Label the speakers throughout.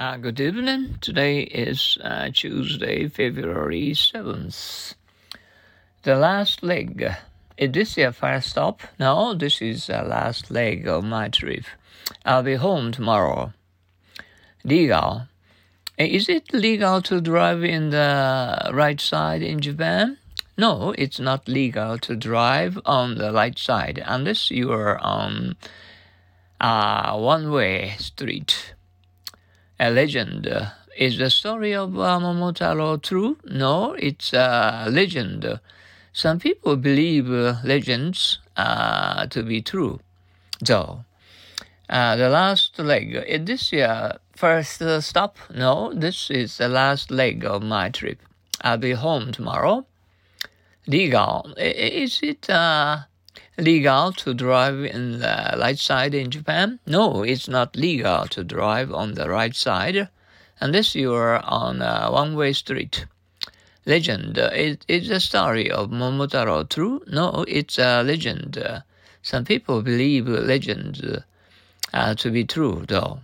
Speaker 1: Uh, good evening. Today is uh, Tuesday, February 7th. The last leg. Is this your first stop? No, this is the last leg of my trip. I'll be home tomorrow. Legal. Is it legal to drive in the right side in Japan? No, it's not legal to drive on the right side unless you are on a one way street a legend. Is the story of uh, Momotaro true? No, it's a legend. Some people believe uh, legends uh, to be true, though. Uh, the last leg. Is this your first stop? No, this is the last leg of my trip. I'll be home tomorrow. Legal. Is it uh, legal to drive in the right side in Japan? No, it's not legal to drive on the right side unless you are on a one-way street. Legend. It, it's a story of Momotaro true? No, it's a legend. Some people believe legends uh, to be true, though.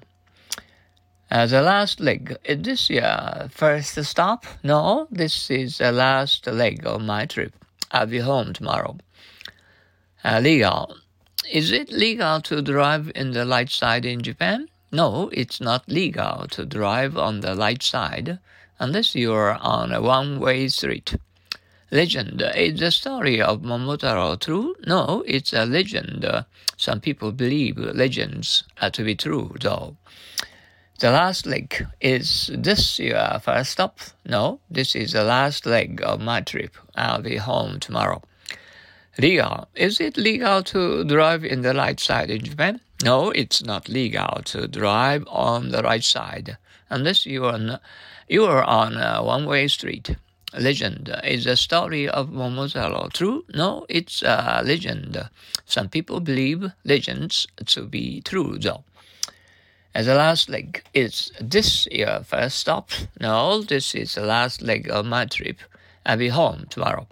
Speaker 1: Uh, the last leg. Is this your first stop? No, this is the last leg of my trip. I'll be home tomorrow uh, legal. Is it legal to drive in the light side in Japan? No, it's not legal to drive on the light side unless you're on a one-way street. Legend. Is the story of Momotaro true? No, it's a legend. Some people believe legends are to be true, though. The last leg. Is this your first stop? No, this is the last leg of my trip. I'll be home tomorrow. Legal. Is it legal to drive in the right side in Japan? No, it's not legal to drive on the right side unless you are you are on a one-way street. Legend is the story of Momotaro true? No, it's a legend. Some people believe legends to be true, though. As the last leg, is this your first stop? No, this is the last leg of my trip. I'll be home tomorrow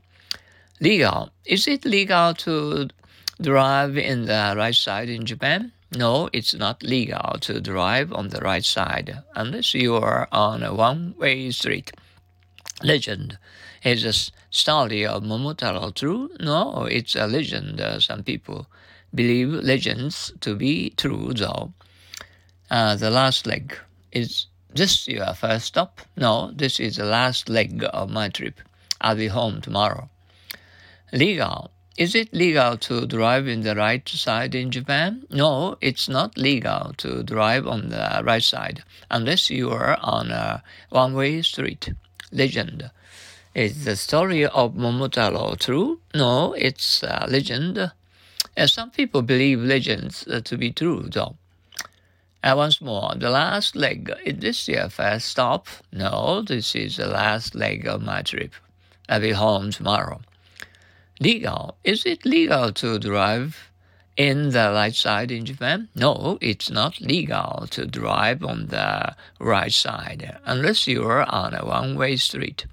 Speaker 1: legal. Is it legal to drive in the right side in Japan? No, it's not legal to drive on the right side unless you are on a one-way street. Legend. Is a story of Momotaro true? No, it's a legend. Uh, some people believe legends to be true, though. Uh, the last leg. Is this your first stop? No, this is the last leg of my trip. I'll be home tomorrow legal. Is it legal to drive in the right side in Japan? No, it's not legal to drive on the right side unless you are on a one-way street. Legend. Is the story of Momotaro true? No, it's a legend. Uh, some people believe legends uh, to be true, though. And once more, the last leg. Is this your first stop? No, this is the last leg of my trip. I'll be home tomorrow legal. Is it legal to drive in the right side in Japan? No, it's not legal to drive on the right side unless you're on a one-way street.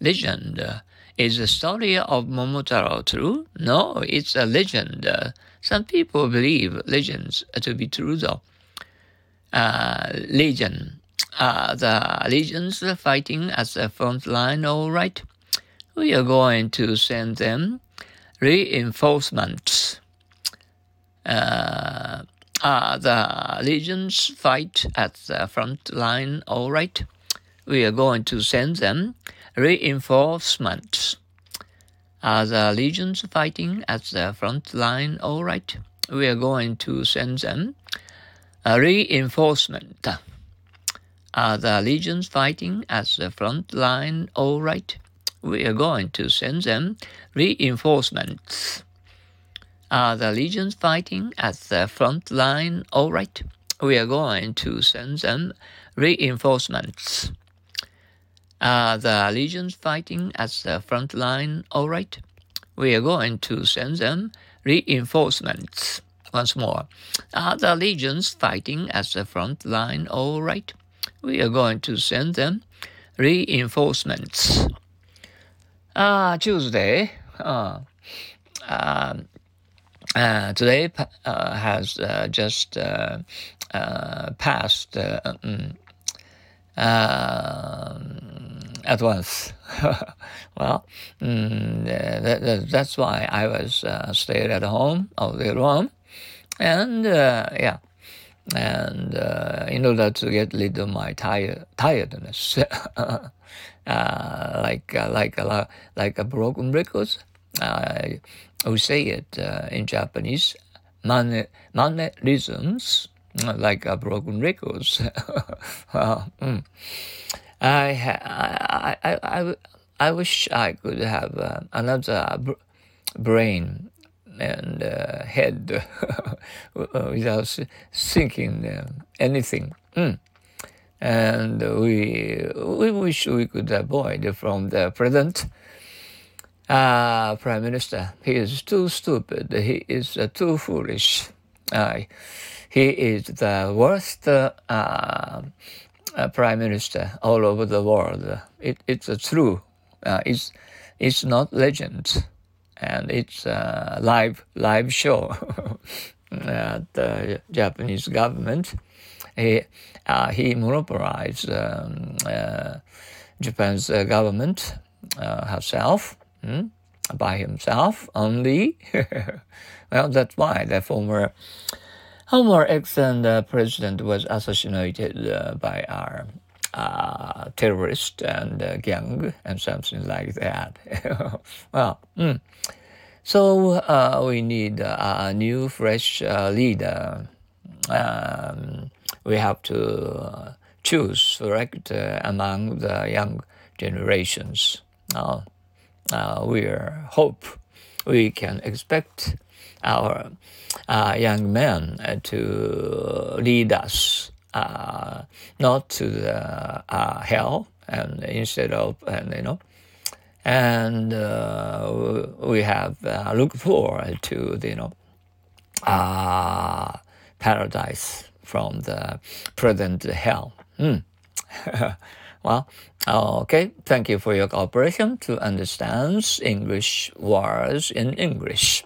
Speaker 1: Legend. Is the story of Momotaro true? No, it's a legend. Some people believe legends to be true though. Uh, legend. Uh, the legions fighting at the front line all right? We are going to send them reinforcements. Uh, are the legions fight at the front line all right? We are going to send them reinforcements. Are the legions fighting at the front line all right? We are going to send them a reinforcement. Are the legions fighting at the front line all right? We are going to send them reinforcements. Are the legions fighting at the front line all right? We are going to send them reinforcements. Are the legions fighting at the front line all right? We are going to send them reinforcements. Once more. Are the legions fighting at the front line all right? We are going to send them reinforcements. Uh, Tuesday. Uh, uh, today uh, has uh, just passed um, um, at once. well, mm, that, that, that's why I was uh, stayed at home all day long, and yeah, and uh, in order to get rid of my tired tiredness, uh, like uh, like a like a broken records, I would say it uh, in Japanese, man mannerisms like a broken records. mm. I, I, I, I, I wish I could have uh, another br- brain and uh, head without thinking uh, anything. Mm. And we, we wish we could avoid from the present uh, prime minister. He is too stupid. He is uh, too foolish. Uh, he is the worst uh, uh, prime minister all over the world. It, it's true. Uh, it's it's not legend, and it's a live live show. That the Japanese government, he uh, he monopolized um, uh, Japan's government herself. Hmm? by himself only. well, that's why the former Homer Exxon uh, president was assassinated uh, by our uh, terrorist and uh, gang and something like that. well, mm. so uh, we need a new, fresh uh, leader. Um, we have to choose correct among the young generations. We hope we can expect our uh, young men uh, to lead us uh, not to the uh, hell and instead of and you know and uh, we have uh, forward to the you know uh, paradise from the present hell. Mm. well, okay. Thank you for your cooperation to understand English words in English.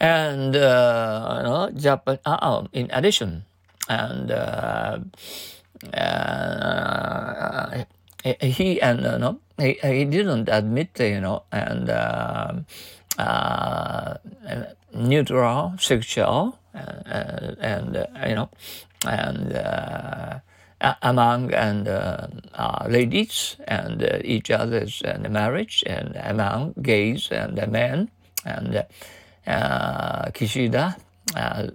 Speaker 1: And uh, you know, Japan. Uh, oh, in addition, and uh, uh, he and know he, he didn't admit you know and neutral sexual and, you know and among and uh, uh, ladies and uh, each other's and marriage and among gays and men and uh, Kishida uh,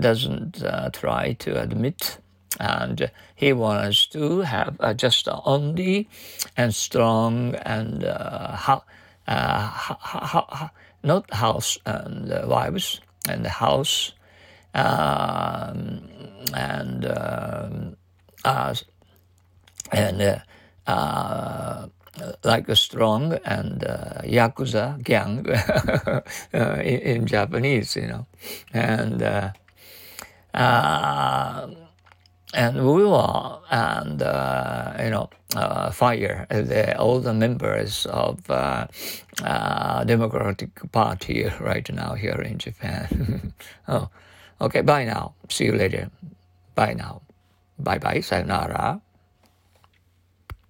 Speaker 1: doesn't uh, try to admit. And he wants to have uh, just only and strong and uh, ha- uh, ha- ha- not house and wives and house um, and um, and like a strong and uh, yakuza gang uh, in, in, Japanese, you know, and uh, uh and we will and uh, you know uh, fire the, all the members of Democratic Party right now here in Japan. oh, okay. Bye now. See you later. Bye now. Bye bye. Sayonara.